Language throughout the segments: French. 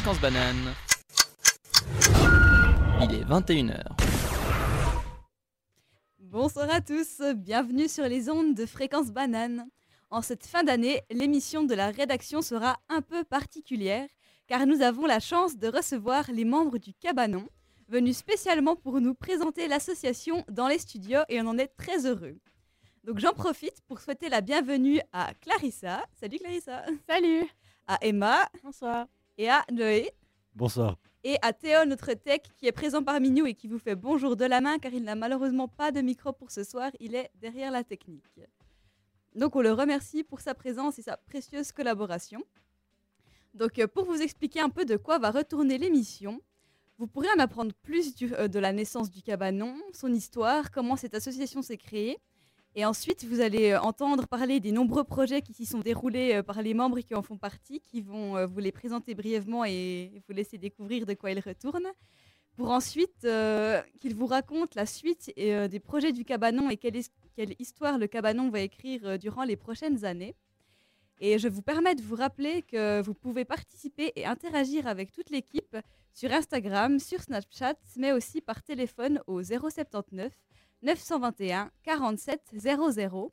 Fréquence banane. Il est 21h. Bonsoir à tous, bienvenue sur les ondes de Fréquence banane. En cette fin d'année, l'émission de la rédaction sera un peu particulière car nous avons la chance de recevoir les membres du Cabanon venus spécialement pour nous présenter l'association dans les studios et on en est très heureux. Donc j'en profite pour souhaiter la bienvenue à Clarissa. Salut Clarissa. Salut. À Emma. Bonsoir. Et à Noé. Bonsoir. Et à Théo, notre tech, qui est présent parmi nous et qui vous fait bonjour de la main, car il n'a malheureusement pas de micro pour ce soir, il est derrière la technique. Donc on le remercie pour sa présence et sa précieuse collaboration. Donc euh, pour vous expliquer un peu de quoi va retourner l'émission, vous pourrez en apprendre plus du, euh, de la naissance du cabanon, son histoire, comment cette association s'est créée, et ensuite, vous allez euh, entendre parler des nombreux projets qui s'y sont déroulés euh, par les membres qui en font partie, qui vont euh, vous les présenter brièvement et vous laisser découvrir de quoi ils retournent. Pour ensuite qu'ils vous racontent la suite des projets du cabanon et quelle, histoire le cabanon va écrire durant les prochaines années. Et je vous permets de vous rappeler que vous pouvez participer et interagir avec toute l'équipe sur Instagram, sur Snapchat, mais aussi par téléphone au 079 921 47 00.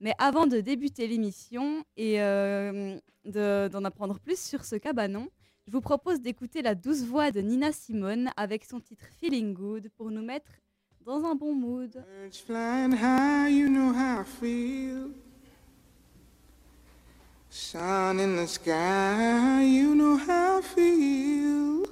Mais avant de débuter l'émission et euh, d'en apprendre plus sur ce cabanon, je vous propose d'écouter la douce voix de Nina Simone avec son titre Feeling Good pour nous mettre dans un bon mood. Sun in the sky, you know how I feel.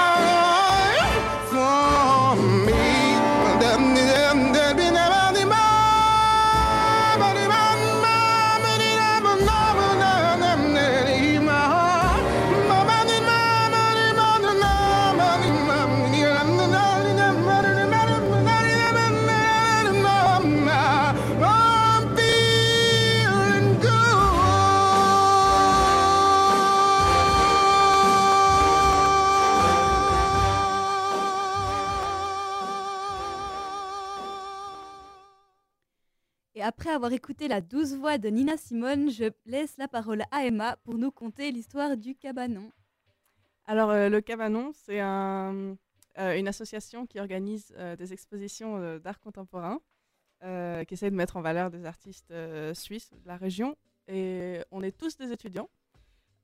après avoir écouté la douce voix de Nina Simone, je laisse la parole à Emma pour nous conter l'histoire du cabanon. Alors, euh, le Cabanon, c'est euh, une association qui organise euh, des expositions d'art contemporain, qui essaie de mettre en valeur des artistes suisses de la région. Et on est tous des étudiants,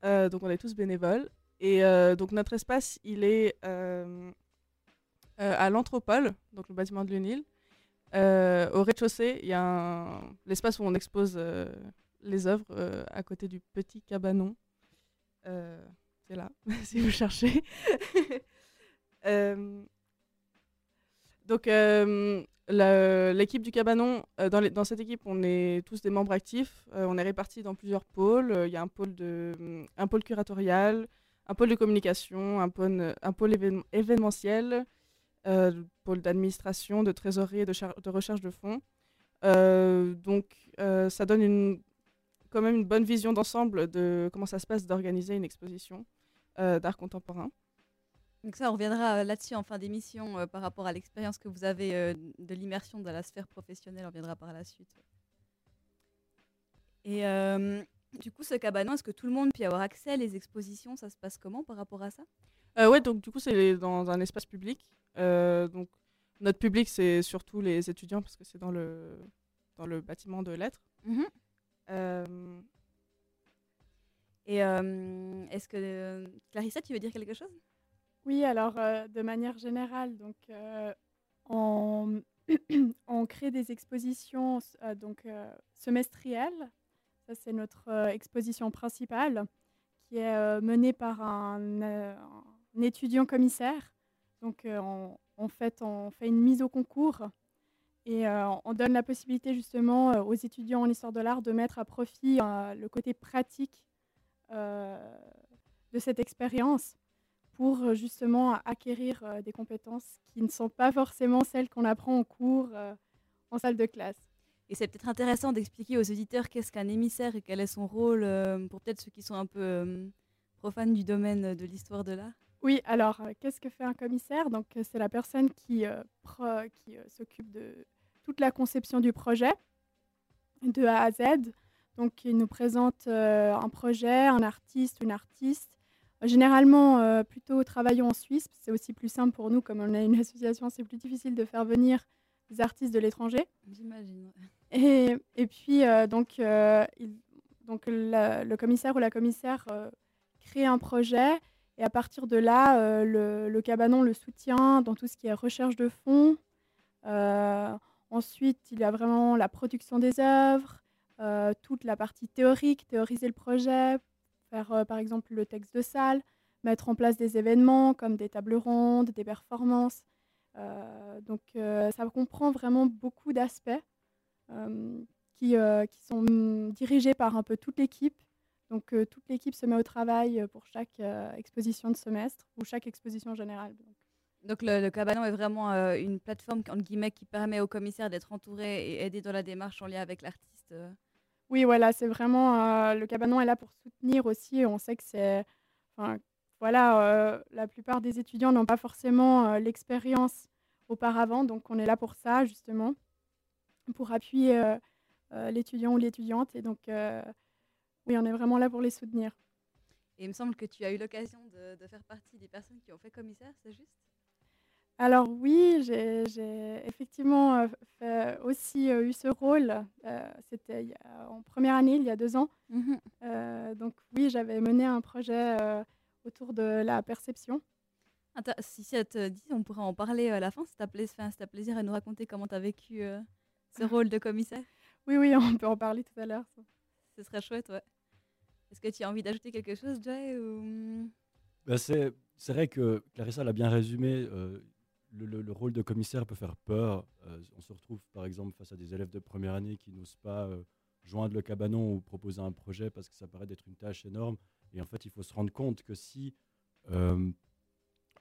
donc on est tous bénévoles. Et donc notre espace, il est à l'Anthropole, donc le bâtiment de l'UNIL. Euh, au rez-de-chaussée, il y a l'espace où on expose euh, les œuvres à côté du petit cabanon. c'est là, si vous cherchez. donc, l'équipe du cabanon, dans, cette équipe, on est tous des membres actifs. on est répartis dans plusieurs pôles. Il y a un pôle, de, un pôle curatorial, un pôle de communication, un pôle, un pôle événementiel, euh, pôle d'administration, de trésorerie et de, recherche de fonds. Euh, donc, euh, ça donne quand même une bonne vision d'ensemble de comment ça se passe d'organiser une exposition euh, d'art contemporain. Donc ça, on reviendra là-dessus en fin d'émission par rapport à l'expérience que vous avez de l'immersion dans la sphère professionnelle. On reviendra par la suite. Et du coup, ce cabanon, est-ce que tout le monde peut y avoir accès Les expositions, ça se passe comment par rapport à ça? Euh, Ouais, donc du coup, c'est dans un espace public. Euh, donc, notre public, c'est surtout les étudiants parce que c'est dans le, dans le bâtiment de lettres. Mhm. Euh, et est-ce que Clarissa, tu veux dire quelque chose? Oui, alors de manière générale, donc on, on, crée des expositions donc semestrielles ça, c'est notre euh, exposition principale qui est euh, menée par un, euh, étudiant commissaire. Donc, en fait, on fait une mise au concours et on donne la possibilité justement aux étudiants en histoire de l'art de mettre à profit le côté pratique de cette expérience pour justement acquérir des compétences qui ne sont pas forcément celles qu'on apprend en cours en salle de classe. Et c'est peut-être intéressant d'expliquer aux auditeurs qu'est-ce qu'un émissaire et quel est son rôle euh, pour peut-être ceux qui sont un peu euh, profanes du domaine de l'histoire de l'art. Oui, alors euh, qu'est-ce que fait un commissaire? Donc c'est la personne qui, qui s'occupe de toute la conception du projet de A à Z. Donc il nous présente un projet, un artiste, une artiste. Généralement, plutôt travaillons en Suisse. C'est aussi plus simple pour nous, comme on a une association, c'est plus difficile de faire venir des artistes de l'étranger. J'imagine. Et, et, puis, euh, donc, euh, donc le commissaire ou la commissaire euh, crée un projet. Et à partir de là, le, le, cabanon le soutient dans tout ce qui est recherche de fonds. ensuite, il y a vraiment la production des œuvres, toute la partie théorique, théoriser le projet, faire par exemple le texte de salle, mettre en place des événements comme des tables rondes, des performances. Euh, donc euh, ça comprend vraiment beaucoup d'aspects euh, qui, qui, sont dirigés par un peu toute l'équipe. Donc toute l'équipe se met au travail pour chaque exposition de semestre ou chaque exposition générale. Donc le, cabanon est vraiment une plateforme entre guillemets, qui permet au commissaire d'être entouré et aidé dans la démarche en lien avec l'artiste. Oui, voilà, c'est vraiment le cabanon est là pour soutenir aussi. On sait que c'est, voilà, euh, la plupart des étudiants n'ont pas forcément euh, l'expérience auparavant, donc on est là pour ça, justement, pour appuyer euh, l'étudiant ou l'étudiante. Et donc, oui, on est vraiment là pour les soutenir. Et il me semble que tu as eu l'occasion de, faire partie des personnes qui ont fait commissaire, c'est juste? Alors oui, j'ai effectivement aussi eu ce rôle. C'était en première année, il y a deux ans. Mmh donc oui, j'avais mené un projet autour de la perception. si ça te dit, on pourrait en parler à la fin, si tu as, plaisir à nous raconter comment tu as vécu euh, ce rôle de commissaire. Oui, oui, on peut en parler tout à l'heure. Ce serait chouette, ouais. Est-ce que tu as envie d'ajouter quelque chose, Jay ou... Bah, c'est, vrai que Clarissa l'a bien résumé. Euh, le, rôle de commissaire peut faire peur. Euh, on se retrouve par exemple face à des élèves de première année qui n'osent pas joindre le cabanon ou proposer un projet parce que ça paraît d'être une tâche énorme. Et en fait, il faut se rendre compte que si, euh,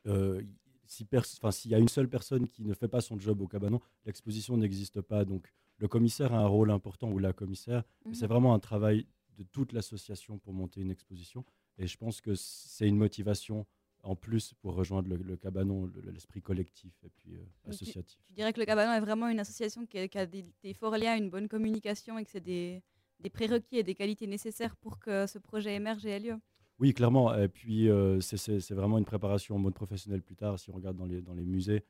euh, s'il y a une seule personne qui ne fait pas son job au cabanon, l'exposition n'existe pas. Donc, le commissaire a un rôle important ou la commissaire. Mhm. C'est vraiment un travail de toute l'association pour monter une exposition. Et je pense que c'est une motivation en plus pour rejoindre le, cabanon, l'esprit collectif et puis euh, associatif. Tu, dirais que le cabanon est vraiment une association qui a, des, des, forts liens, une bonne communication et que c'est des, des prérequis et des qualités nécessaires pour que ce projet émerge et ait lieu. Oui, clairement. Et puis, euh, c'est vraiment une préparation en mode professionnel plus tard. Si on regarde dans les, dans les musées,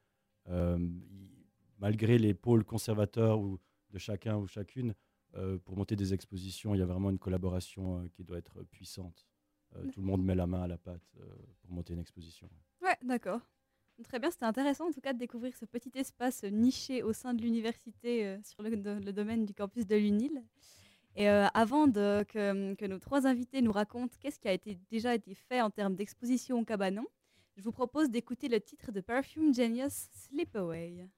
euh, malgré les pôles conservateurs ou de chacun ou chacune, pour monter des expositions, il y a vraiment une collaboration qui doit être puissante. Tout le monde met la main à la pâte pour monter une exposition. Ouais, d'accord. Très bien, c'était intéressant en tout cas de découvrir ce petit espace niché au sein de l'université sur le, le, domaine du campus de l'UNIL. Et euh, avant de, que, que nos trois invités nous racontent qu'est-ce qui a été, déjà été fait en termes d'exposition au cabanon, je vous propose d'écouter le titre de Perfume Genius, Slip Away.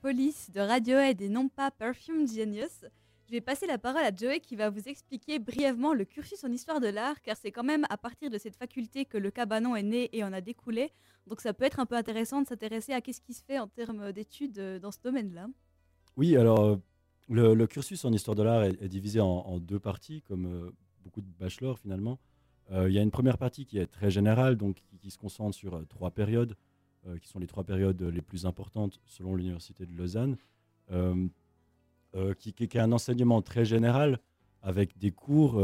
Police de Radiohead et non pas Perfume Genius, je vais passer la parole à Joey qui va vous expliquer brièvement le cursus en histoire de l'art, car c'est quand même à partir de cette faculté que le cabanon est né et en a découlé. Donc ça peut être un peu intéressant de s'intéresser à qu'est-ce qui se fait en termes d'études euh, dans ce domaine-là. Oui, alors euh, le, cursus en histoire de l'art est, divisé en, deux parties, comme euh, beaucoup de bachelors finalement. Il y a une première partie qui est très générale, donc qui, se concentre sur trois périodes. Euh, qui sont les trois périodes les plus importantes selon l'Université de Lausanne, euh, euh, qui, qui- est un enseignement très général avec des cours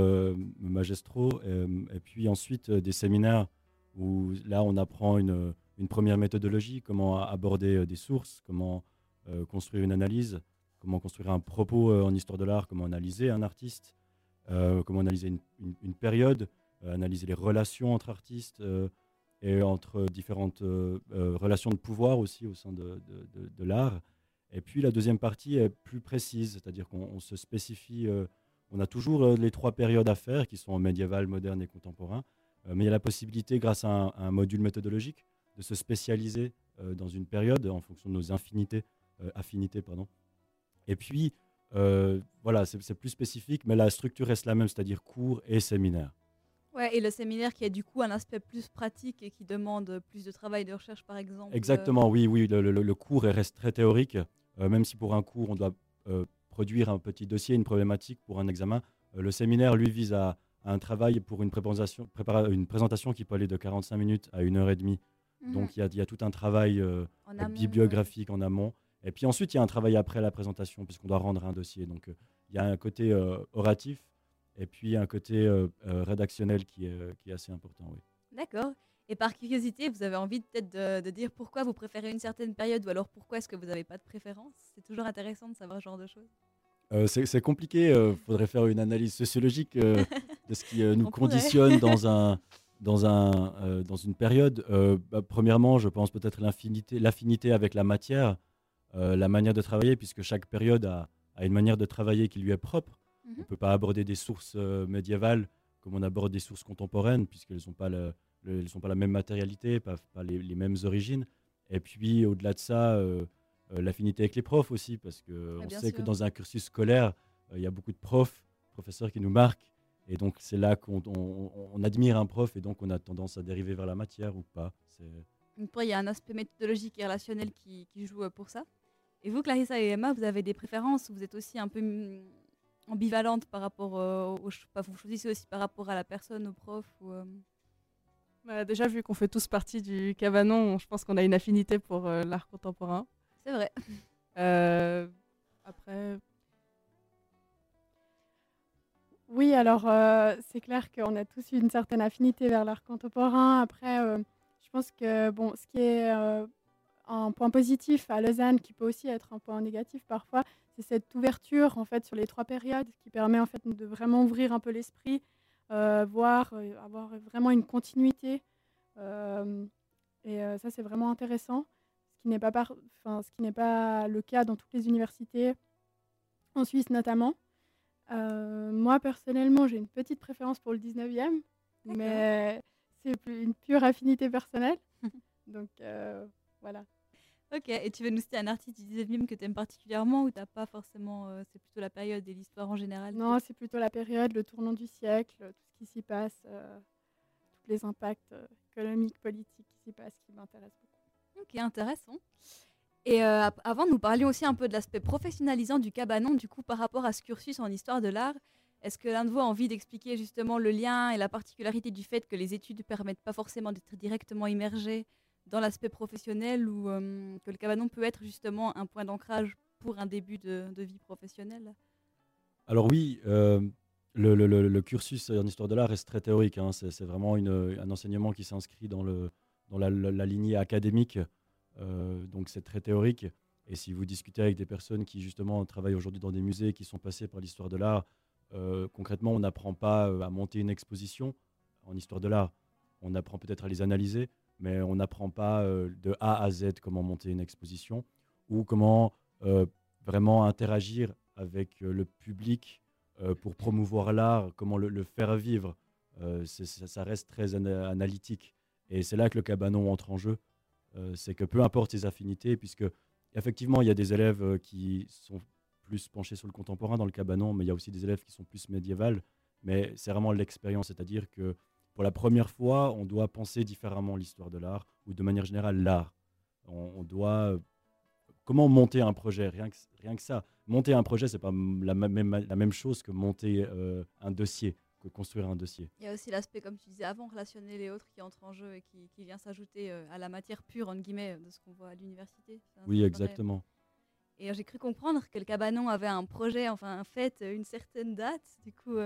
magistraux et puis ensuite des séminaires où là on apprend une, première méthodologie, comment aborder des sources, comment construire une analyse, comment construire un propos en histoire de l'art, comment analyser un artiste, comment analyser une, période, analyser les relations entre artistes et entre différentes euh, euh, relations de pouvoir aussi au sein de, de- l'art. Et puis la deuxième partie est plus précise, c'est-à-dire qu'on on se spécifie, euh, on a toujours les trois périodes à faire qui sont médiéval, moderne et contemporain, mais il y a la possibilité, grâce à un, module méthodologique, de se spécialiser dans une période en fonction de nos infinités, affinités. Pardon. Et puis, voilà, c'est plus spécifique, mais la structure reste la même, c'est-à-dire cours et séminaire. Ouais, et le séminaire qui a du coup un aspect plus pratique et qui demande plus de travail de recherche, par exemple. euh, Exactement, oui, oui, le, le- le cours est- reste très théorique, euh, même si pour un cours, on doit euh, produire un petit dossier, une problématique pour un examen. le séminaire, lui, vise à, à un travail pour une, préparation, prépara- une présentation qui peut aller de 45 minutes à une heure et demie. mhm, Donc, il y a, il y a tout un travail en amont, bibliographique en amont. Et puis ensuite, il y a un travail après la présentation, puisqu'on doit rendre un dossier. Donc, il y a un côté oratif et puis un côté euh, euh, rédactionnel qui est, euh, qui est assez important. Oui. D'accord. Et par curiosité, vous avez envie peut-être de, de dire pourquoi vous préférez une certaine période ou alors pourquoi est-ce que vous n'avez pas de préférence? C'est toujours intéressant de savoir ce genre de choses. Euh, c'est compliqué. Il faudrait faire une analyse sociologique de ce qui nous On conditionne dans, un, dans, un, dans une période. Bah, premièrement, je pense peut-être l'affinité avec la matière, la manière de travailler, puisque chaque période a, a une manière de travailler qui lui est propre. Mhm. On ne peut pas aborder des sources euh, médiévales comme on aborde des sources contemporaines, puisqu'elles n'ont pas, le- le- elles sont pas la même matérialité, pas, pas les, les mêmes origines. Et puis, au-delà de ça, euh, euh, l'affinité avec les profs aussi, parce qu'on Ah, sait que dans un cursus scolaire, il y a beaucoup de profs, professeurs qui nous marquent. Et donc, c'est là qu'on on- on admire un prof et donc on a tendance à dériver vers la matière ou pas. Pour il y a un aspect méthodologique et relationnel qui, qui joue pour ça. Et vous, Clarissa et Emma, vous avez des préférences Vous êtes aussi un peu mm, ambivalente par rapport euh, au... vous choisissez aussi par rapport à la personne, au prof ou, euh, Bah, déjà, vu qu'on fait tous partie du Cabanon, je pense qu'on a une affinité pour euh, l'art contemporain. C'est vrai. Après, Oui, alors c'est clair qu'on a tous une certaine affinité vers l'art contemporain. Après, je pense que bon, ce qui est un point positif à Lausanne, qui peut aussi être un point négatif parfois, c'est cette ouverture en fait sur les trois périodes, qui permet en fait de vraiment ouvrir un peu l'esprit, euh, voir, euh, avoir vraiment une continuité. Euh, et ça, c'est vraiment intéressant, ce qui n'est pas, par- enfin, ce qui n'est pas le cas dans toutes les universités, en Suisse notamment. Moi, personnellement, j'ai une petite préférence pour le 19e, mais c'est une pure affinité personnelle. Donc, voilà. Ok, et tu veux nous citer un artiste du 19e que tu aimes particulièrement ou t'as pas forcément. euh, c'est plutôt la période et l'histoire en général qui- Non, c'est plutôt la période, le tournant du siècle, tout ce qui s'y passe, euh, tous les impacts euh, économiques, politiques qui s'y passent qui m'intéressent beaucoup. Ok, intéressant. Et euh, ap- avant, nous parlions aussi un peu de l'aspect professionnalisant du cabanon, du coup, par rapport à ce cursus en histoire de l'art. Est-ce que l'un de vous a envie d'expliquer justement le lien et la particularité du fait que les études ne permettent pas forcément d'être directement immergées dans l'aspect professionnel ou euh, que le cabanon peut être justement un point d'ancrage pour un début de, vie professionnelle? Alors oui, euh, le, cursus en histoire de l'art reste très théorique. hein. C'est vraiment une- un enseignement qui s'inscrit dans, le, dans la, la- lignée académique. Euh, donc c'est très théorique. Et si vous discutez avec des personnes qui justement travaillent aujourd'hui dans des musées, qui sont passés par l'histoire de l'art, concrètement, on n'apprend pas à monter une exposition en histoire de l'art. On apprend peut-être à les analyser, mais on n'apprend pas euh, de A à Z comment monter une exposition ou comment euh, vraiment interagir avec euh, le public pour promouvoir l'art, comment le, faire vivre. Ça, reste très ana- analytique. Et c'est là que le cabanon entre en jeu. C'est que peu importe ses affinités, puisque effectivement, il y a des élèves qui sont plus penchés sur le contemporain dans le cabanon, mais il y a aussi des élèves qui sont plus médiévales. Mais c'est vraiment l'expérience, c'est-à-dire que pour la première fois, on doit penser différemment l'histoire de l'art, ou de manière générale l'art. On, on doit euh, comment monter un projet? Rien que, rien que ça. Monter un projet, c'est pas la, même, la même chose que monter euh, un dossier. que construire un dossier. Il y a aussi l'aspect, comme tu disais avant, relationnel et autres qui entre en jeu et qui, qui vient s'ajouter euh, à la matière pure, entre guillemets, de ce qu'on voit à l'université. Oui, exactement. Et j'ai cru comprendre que le cabanon avait un projet, enfin un euh, une certaine date. Du coup,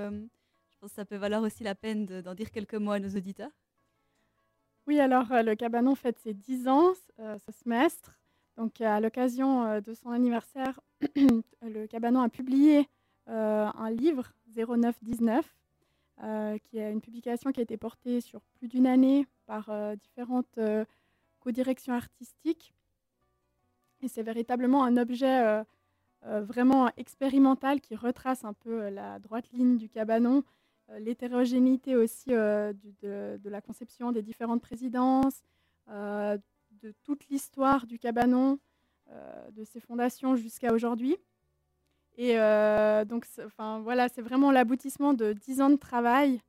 ça peut valoir aussi la peine de- d'en dire quelques mots à nos auditeurs. Oui, alors euh, le cabanon fête ses 10 ans euh, ce semestre. Donc à l'occasion euh, de son anniversaire, le cabanon a publié euh, un livre 0919, euh, qui est une publication qui a été portée sur plus d'une année par différentes co-directions artistiques. Et c'est véritablement un objet vraiment expérimental qui retrace un peu la droite ligne du cabanon, l'hétérogénéité aussi euh, de, la conception des différentes présidences, euh, de toute l'histoire du cabanon, euh, de ses fondations jusqu'à aujourd'hui. Et euh, donc, enfin, voilà, c'est vraiment l'aboutissement de dix ans de travail.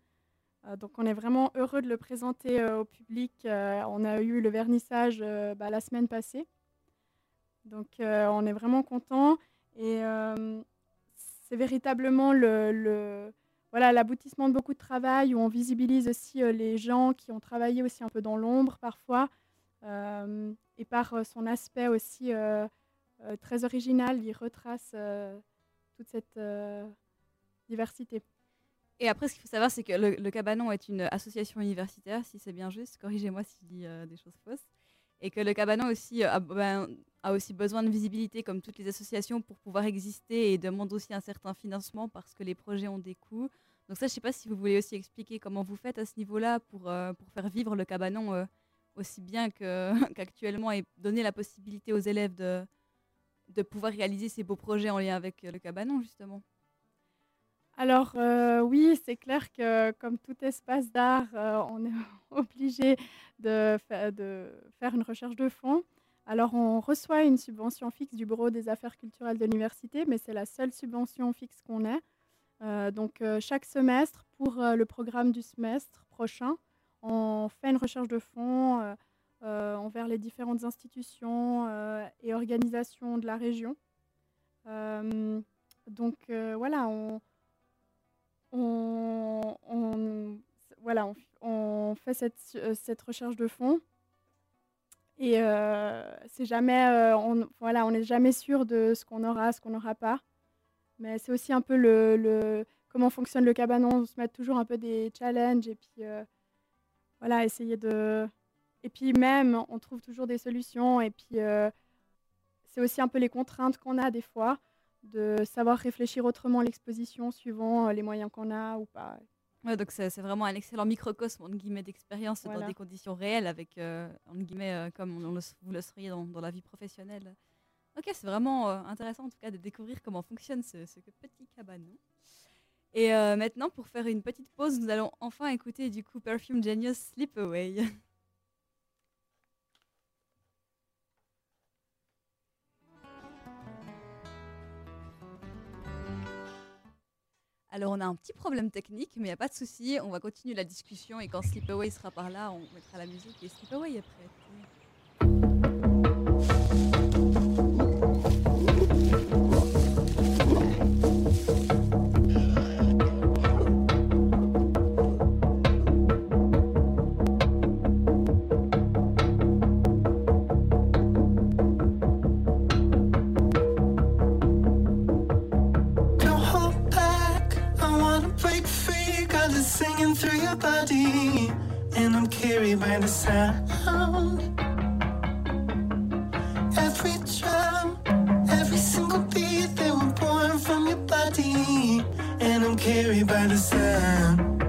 Euh, donc, on est vraiment heureux de le présenter euh, au public. Euh, on a eu le vernissage euh, bah, la semaine passée. Donc, euh, on est vraiment content. Et euh, c'est véritablement le, le- voilà l'aboutissement de beaucoup de travail où on visibilise aussi euh, les gens qui ont travaillé aussi un peu dans l'ombre parfois euh, et par euh, son aspect aussi très original, il retrace toute cette diversité. Et après, ce qu'il faut savoir, c'est que le, Cabanon est une association universitaire, si c'est bien juste. Corrigez-moi si je dis des choses fausses. Et que le Cabanon aussi, euh, a, ben, a aussi besoin de visibilité, comme toutes les associations, pour pouvoir exister et demande aussi un certain financement parce que les projets ont des coûts. Donc ça, je ne sais pas si vous voulez aussi expliquer comment vous faites à ce niveau-là pour, euh, pour faire vivre le Cabanon euh, aussi bien qu'actuellement et donner la possibilité aux élèves de, de pouvoir réaliser ces beaux projets en lien avec le Cabanon, justement. Alors oui, c'est clair que comme tout espace d'art, on est obligé de, fa- de faire une recherche de fonds. Alors on reçoit une subvention fixe du Bureau des affaires culturelles de l'université, mais c'est la seule subvention fixe qu'on ait. Euh, donc euh, chaque semestre, pour euh, le programme du semestre prochain, on fait une recherche de fonds envers les différentes institutions et organisations de la région. Donc voilà, on, on- voilà, on, fait euh, cette recherche de fonds. Et euh, c'est jamais, euh, on, voilà, on n'est jamais sûr de ce qu'on aura, ce qu'on n'aura pas. Mais c'est aussi un peu le, comment fonctionne le cabanon. On se met toujours un peu des challenges et puis voilà, essayer de. Et puis même, on trouve toujours des solutions. Et puis c'est aussi un peu les contraintes qu'on a des fois de savoir réfléchir autrement l'exposition suivant les moyens qu'on a ou pas. Ouais, donc c'est c'est vraiment un excellent microcosme entre guillemets d'expérience dans Voilà. des conditions réelles avec euh, entre guillemets euh, comme on le- vous le seriez dans, dans la vie professionnelle. Ok, c'est vraiment euh, intéressant en tout cas de découvrir comment fonctionne ce, ce petit cabanon. Et euh, maintenant, pour faire une petite pause, nous allons enfin écouter du coup Perfume Genius Sleep Away. Alors, on a un petit problème technique, mais il n'y a pas de souci. On va continuer la discussion et quand Sleepaway sera par là, on mettra la musique et Sleepaway est. Carried by the sound. Every drum, every single beat, they were born from your body. And I'm carried by the sound.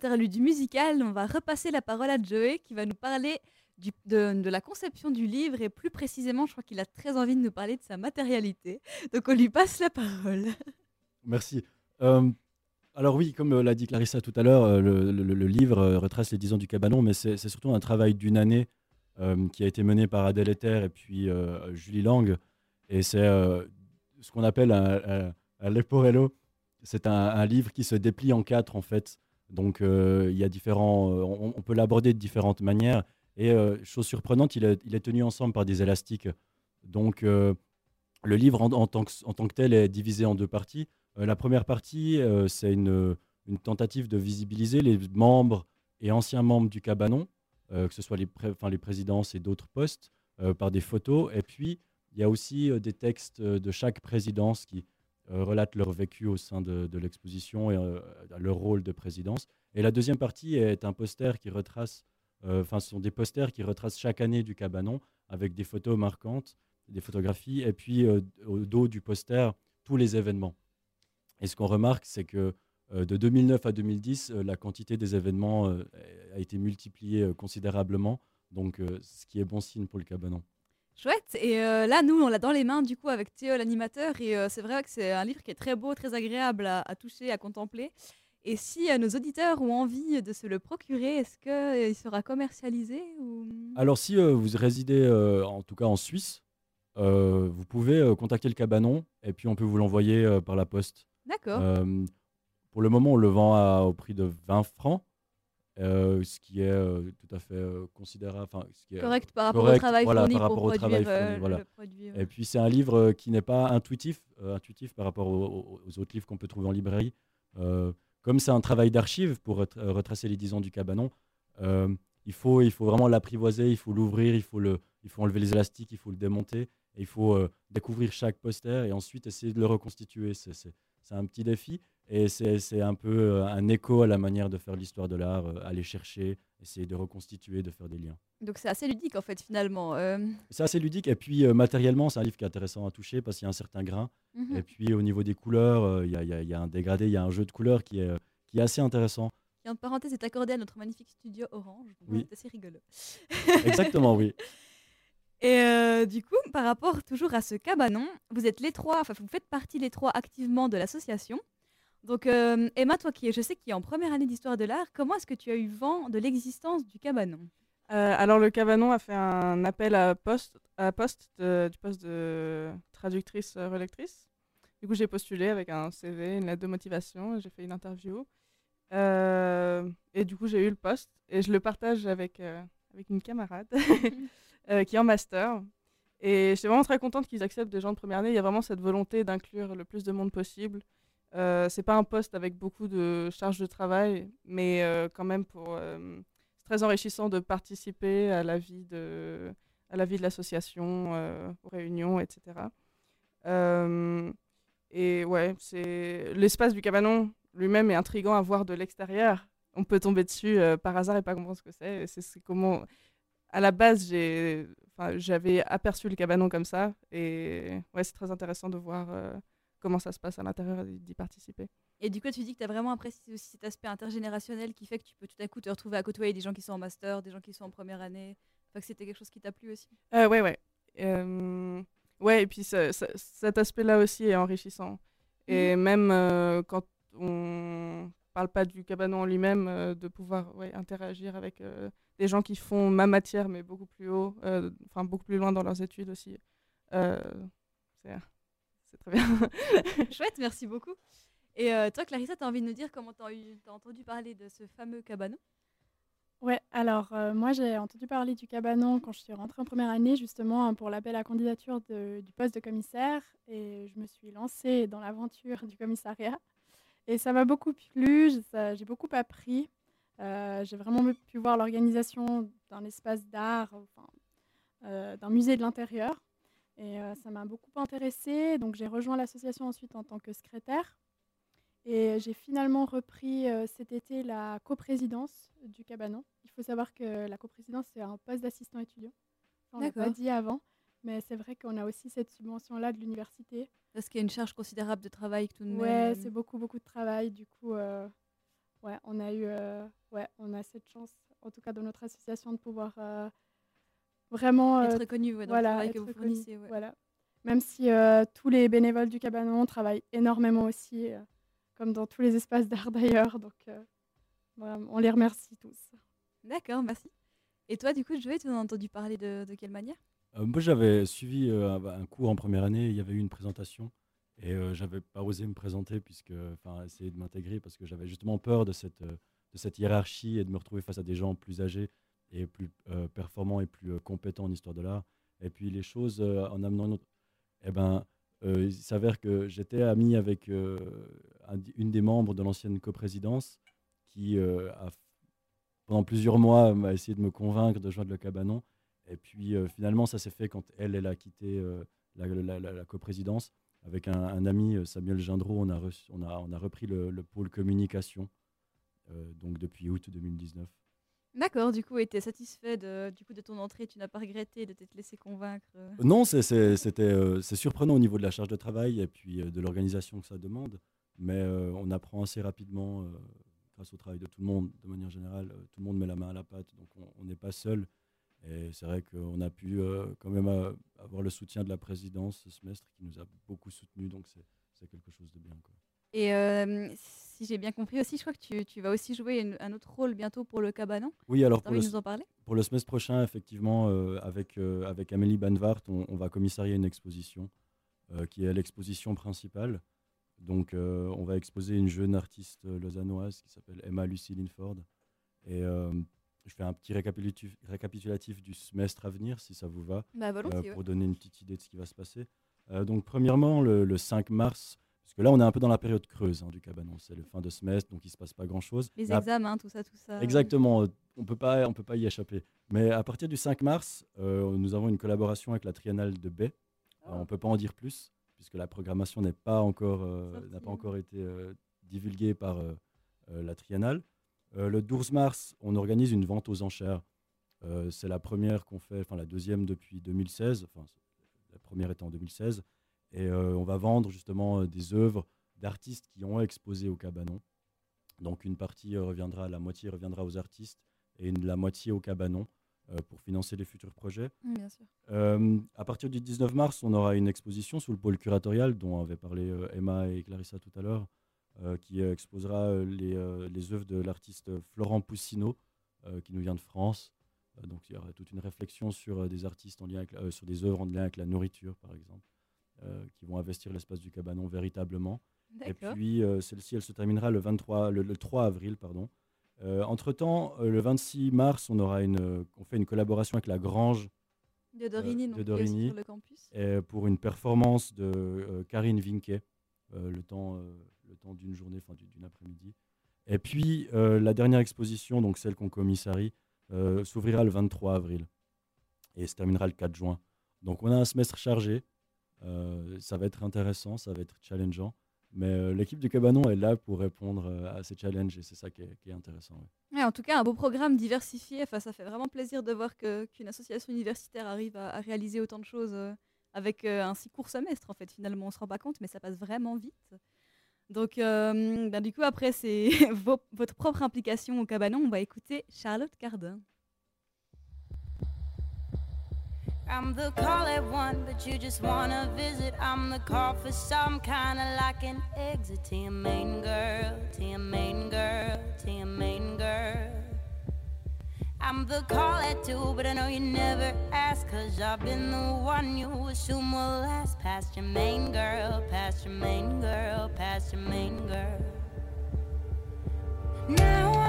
Interlude musical, on va repasser la parole à Joey qui va nous parler de, la conception du livre et plus précisément, je crois qu'il a très envie de nous parler de sa matérialité. Donc on lui passe la parole. Merci. Euh, alors oui, comme euh, l'a dit Clarissa tout à l'heure, euh, le, livre retrace les 10 ans du cabanon, mais c'est surtout un travail d'une année qui a été mené par Adèle Ether et puis Julie Lang. Et c'est ce qu'on appelle un, un- un leporello. C'est un livre qui se déplie en quatre en fait. Donc euh, il y a différents, euh, on, peut l'aborder de différentes manières. Et euh, chose surprenante, il est, tenu ensemble par des élastiques. Donc le livre en, tant que, tel est divisé en deux parties. La première partie, c'est une, tentative de visibiliser les membres et anciens membres du cabanon, que ce soit les, pré- présidences et d'autres postes, par des photos. Et puis, il y a aussi des textes de chaque présidence qui relatent leur vécu au sein de, de l'exposition et euh, leur rôle de présidence. Et la deuxième partie est un poster qui retrace, euh, enfin, ce sont des posters qui retracent chaque année du cabanon avec des photos marquantes, des photographies, et puis euh, au dos du poster, tous les événements. Et ce qu'on remarque, c'est que euh, de 2009 à 2010, euh, la quantité des événements euh, a été multipliée euh, considérablement, donc euh, ce qui est bon signe pour le cabanon. Chouette. Et euh, là, nous, on l'a dans les mains, du coup, avec Théo, l'animateur. Et euh, c'est vrai que c'est un livre qui est très beau, très agréable à, à toucher, à contempler. Et si euh, nos auditeurs ont envie de se le procurer, est-ce qu'il sera commercialisé ou... Alors si vous résidez en tout cas en Suisse, vous pouvez contacter le cabanon et puis on peut vous l'envoyer par la poste. D'accord. Pour le moment, on le vend à- au prix de 20 francs, euh, ce qui est euh, tout à fait euh, considérable. enfin, ce qui est- Correct par rapport correct, au travail voilà, fourni par pour rapport au produire travail euh, fourni, voilà. Et puis c'est un livre euh, qui n'est pas intuitif, euh, intuitif par rapport aux, autres livres qu'on peut trouver en librairie. Euh, comme c'est un travail d'archive pour ret- euh, retracer les 10 ans du cabanon, euh, il, faut, il faut vraiment l'apprivoiser, il faut l'ouvrir, il, faut le- il faut enlever les élastiques, il faut le démonter, et il faut euh, découvrir chaque poster et ensuite essayer de le reconstituer. C'est un petit défi et c'est un peu euh, un écho à la manière de faire l'histoire de l'art, euh, aller chercher, essayer de reconstituer, de faire des liens. Donc c'est assez ludique en fait finalement. euh. C'est assez ludique et puis euh, matériellement, c'est un livre qui est intéressant à toucher parce qu'il y a un certain grain. Mhm. Et puis au niveau des couleurs, il y, a- y y un dégradé, il y a un jeu de couleurs qui est, qui est assez intéressant. qui, entre parenthèses, est accordé à notre magnifique studio Orange. Oui. C'est assez rigolo. Exactement, oui. Et euh, du coup, par rapport toujours à ce cabanon, vous êtes les trois, enfin vous faites partie les trois activement de l'association. Donc euh, Emma, toi qui es, je sais qui est en première année d'histoire de l'art, comment est-ce que tu as eu vent de l'existence du cabanon? Euh, alors le cabanon a fait un appel à poste, à poste de- du poste de traductrice euh. Du coup j'ai postulé avec un CV, une lettre de motivation, j'ai fait une interview. Euh, et du coup j'ai eu le poste et je le partage avec, avec une camarade qui est en master. Et je suis vraiment très contente qu'ils acceptent des gens de première année. Il y a vraiment cette volonté d'inclure le plus de monde possible. Euh, c'est pas un poste avec beaucoup de charges de travail, mais euh, quand même pour euh, c'est très enrichissant de participer à la vie de à la vie de l'association, euh, aux réunions, etc. Et ouais, c'est l'espace du cabanon lui-même est intrigant à voir de l'extérieur. On peut tomber dessus par hasard et pas comprendre ce que c'est. C'est comment à la base j'ai j'avais aperçu le cabanon comme ça et ouais, c'est très intéressant de voir comment ça se passe à l'intérieur et d'y participer. Et du coup, tu dis que tu as vraiment apprécié aussi cet aspect intergénérationnel qui fait que tu peux tout à coup te retrouver à côtoyer des gens qui sont en master, des gens qui sont en première année. Enfin, que c'était quelque chose qui t'a plu aussi. Euh, ouais, ouais. Euh, ouais, et puis ce- ce- cet aspect-là aussi est enrichissant. Et même euh, quand on parle pas du cabanon en lui-même, euh, de pouvoir ouais, interagir avec euh, des gens qui font ma matière, mais beaucoup plus haut, enfin beaucoup plus loin dans leurs études aussi. C'est c'est très bien. Chouette, merci beaucoup. Et euh, toi, Clarissa, tu as envie de nous dire comment tu as, entendu parler de ce fameux cabanon? Ouais, alors euh, moi j'ai entendu parler du cabanon quand je suis rentrée en première année justement pour l'appel à candidature de- du poste de commissaire et je me suis lancée dans l'aventure du commissariat et ça m'a beaucoup plu, j'ai beaucoup appris, Euh, j'ai vraiment pu voir l'organisation d'un espace d'art, enfin, euh, d'un musée de l'intérieur et euh, ça m'a beaucoup intéressée donc j'ai rejoint l'association ensuite en tant que secrétaire et j'ai finalement repris euh, cet été la coprésidence du cabanon. Il faut savoir que la coprésidence, c'est un poste d'assistant étudiant. On l'a pas dit avant, mais c'est vrai qu'on a aussi cette subvention-là de l'université. Parce qu'il y a une charge considérable de travail que tout de même. Euh, c'est beaucoup, beaucoup de travail. Du coup, euh, ouais, on a eu, euh, ouais, on a cette chance, en tout cas dans notre association, de pouvoir euh, vraiment euh, Être reconnu ouais, dans voilà, le travail que être vous reconnu, fournissez. ouais. Voilà. Même si euh, tous les bénévoles du cabanon travaillent énormément aussi, euh, comme dans tous les espaces d'art d'ailleurs. Donc, euh, voilà, on les remercie tous. D'accord, merci. Et toi, du coup, Joël, tu en as entendu parler de, de quelle manière? Euh, moi, j'avais suivi euh, un, un cours en première année, il y avait eu une présentation et euh, j'avais pas osé me présenter puisque, enfin, essayer de m'intégrer parce que j'avais justement peur de cette, euh, de cette hiérarchie et de me retrouver face à des gens plus âgés et plus euh, performants et plus euh, compétents en histoire de l'art. Et puis les choses euh, en amenant une autre, eh ben, il s'avère que j'étais ami avec une des membres de l'ancienne coprésidence qui, pendant plusieurs mois, m'a essayé de me convaincre de joindre le cabanon. Et puis finalement, ça s'est fait quand elle, elle a quitté la, coprésidence. Avec un, ami, Samuel Gindreau, on a, on a, on a repris le, le pôle communication, donc depuis août 2019. D'accord, du coup, tu es satisfait de, du coup, de ton entrée, tu n'as pas regretté de t'être laissé convaincre euh? Non, c'est- c'était, euh, surprenant au niveau de la charge de travail et puis euh, de l'organisation que ça demande, mais on apprend assez rapidement grâce au travail de tout le monde. De manière générale, tout le monde met la main à la pâte, donc on- n'est pas seul. Et c'est vrai qu'on a pu quand même avoir le soutien de la présidence ce semestre qui nous a beaucoup soutenus, donc c'est quelque chose de bien. Et si j'ai bien compris aussi, je crois que tu, tu vas aussi jouer une- un autre rôle bientôt pour le cabanon. Oui, alors pour le, nous en parler? Pour le semestre prochain, effectivement, euh, avec, euh, avec Amélie Banvart, on, on va commissarier une exposition euh, qui est l'exposition principale. Donc, on va exposer une jeune artiste lausannoise qui s'appelle Emma Lucy Linford. Et je fais un petit récapitulatif, récapitulatif du semestre à venir, si ça vous va, Bah, ouais. pour donner une petite idée de ce qui va se passer. Donc, premièrement, le, le 5 mars, parce que là, on est un peu dans la période creuse hein, du cabanon. C'est le fin de semestre, donc il ne se passe pas grand-chose. Les examens, tout ça, tout ça. Exactement, euh, on peut pas, on peut pas y échapper. Mais à partir du 5 mars, euh, nous avons une collaboration avec la Triennale de Baie. Euh, on peut pas en dire plus puisque la programmation n'est pas encore, euh, n'a pas hein. encore été euh, divulguée par la Triennale. Le 12 mars, on organise une vente aux enchères. C'est la première qu'on fait, enfin la deuxième depuis 2016. Enfin, la première était en 2016. Et euh, on va vendre justement euh, des œuvres d'artistes qui ont exposé au cabanon. Donc une partie euh, reviendra, la moitié reviendra aux artistes et une- la moitié au cabanon pour financer les futurs projets. Mm, Bien sûr. Euh, à partir du 19 mars, on aura une exposition sous le pôle curatorial dont avaient parlé Emma et Clarissa tout à l'heure, euh, qui exposera les, les œuvres de l'artiste Florent Poussineau, euh, qui nous vient de France. Donc il y aura toute une réflexion sur des artistes en lien avec sur des œuvres en lien avec la nourriture, par exemple, qui vont investir l'espace du cabanon véritablement. Et puis, euh, celle-ci, elle se terminera le, 23, le, le 3 avril. Pardon. Euh, entre-temps, euh, le 26 mars, on, aura une, euh, on fait une collaboration avec la Grange De Dorigny, de donc qui est aussi Dorigny. sur le campus. euh, pour une performance de euh, Karine Vinke, euh, le temps, euh, le temps d'une journée, enfin du- d'une après-midi. Et puis, euh, la dernière exposition, donc celle qu'on commissarie, euh, s'ouvrira le 23 avril et se terminera le 4 juin. Donc, on a un semestre chargé. Euh, ça va être intéressant, ça va être challengeant. Mais euh, l'équipe du Cabanon est là pour répondre euh, à ces challenges et c'est ça qui est, intéressant. en tout cas, un beau programme diversifié. Enfin, ça fait vraiment plaisir de voir qu'une association universitaire arrive à, réaliser autant de choses avec un si court semestre. En fait, finalement, on se rend pas compte, mais ça passe vraiment vite. Donc, ben, du coup, après, c'est votre propre implication au cabanon. On va écouter Charlotte Cardin. I'm the call at one, but you just wanna visit. I'm the call for some kind of like an exit to your main girl, to your main girl, to your main girl. I'm the call at two, but I know you never ask, cause I've been the one you assume will last past your main girl, past your main girl, past your main girl. Now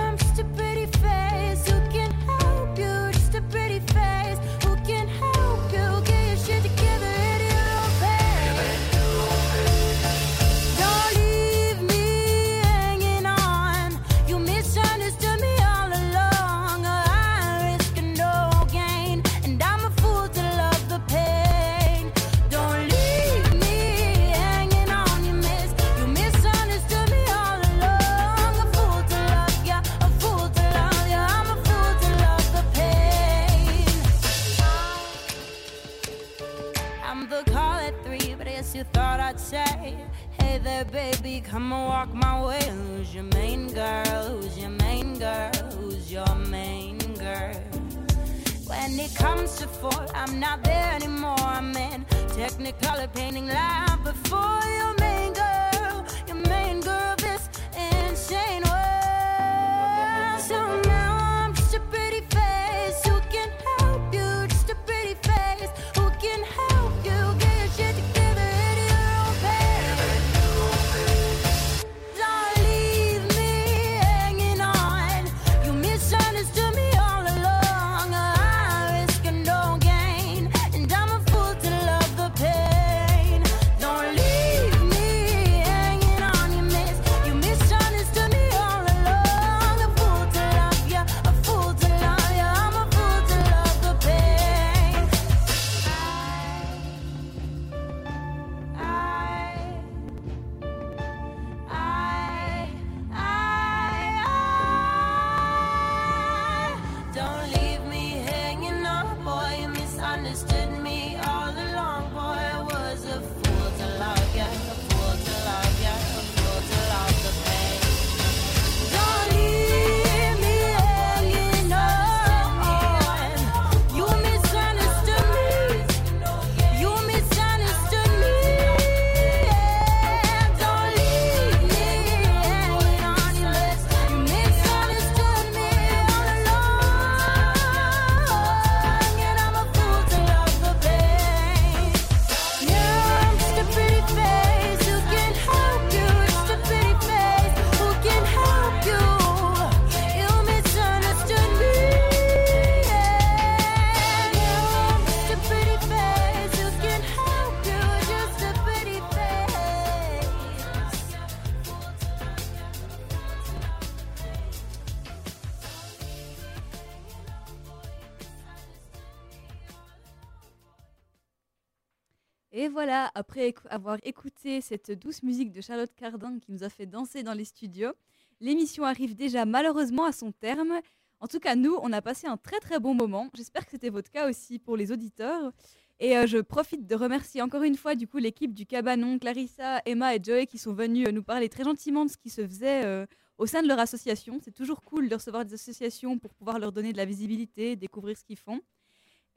and walk my way. Who's your main girl? Who's your main girl? Who's your main girl? When it comes to four, I'm not there anymore. I'm in Technicolor painting live before your après avoir écouté cette douce musique de Charlotte Cardin qui nous a fait danser dans les studios, l'émission arrive déjà malheureusement à son terme. En tout cas, nous, on a passé un très très bon moment. J'espère que c'était votre cas aussi pour les auditeurs. Et euh, je profite de remercier encore une fois du coup l'équipe du Cabanon, Clarissa, Emma et Joey qui sont venus euh, nous parler très gentiment de ce qui se faisait euh, au sein de leur association. C'est toujours cool de recevoir des associations pour pouvoir leur donner de la visibilité, découvrir ce qu'ils font.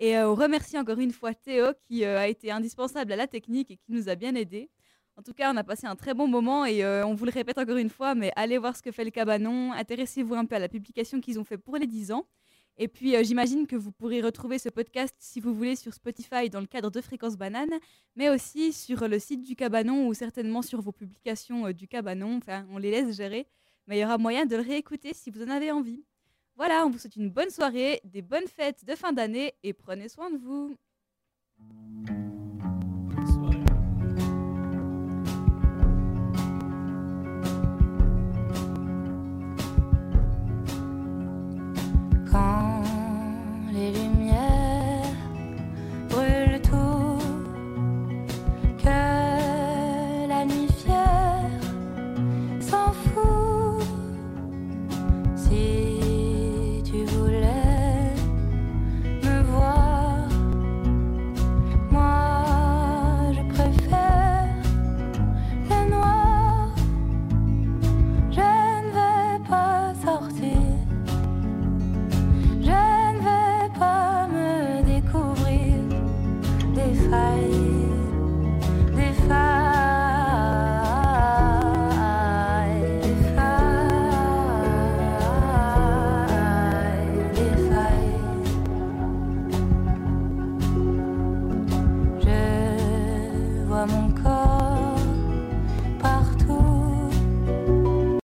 Et euh, on remercie encore une fois Théo qui euh, a été indispensable à la technique et qui nous a bien aidés. En tout cas, on a passé un très bon moment et euh, on vous le répète encore une fois, mais allez voir ce que fait le Cabanon, intéressez-vous un peu à la publication qu'ils ont fait pour les 10 ans. Et puis, j'imagine que vous pourrez retrouver ce podcast, si vous voulez, sur Spotify dans le cadre de Fréquence Banane, mais aussi sur le site du Cabanon ou certainement sur vos publications du Cabanon. Enfin, on les laisse gérer, mais il y aura moyen de le réécouter si vous en avez envie. Voilà, on vous souhaite une bonne soirée, des bonnes fêtes de fin d'année et prenez soin de vous.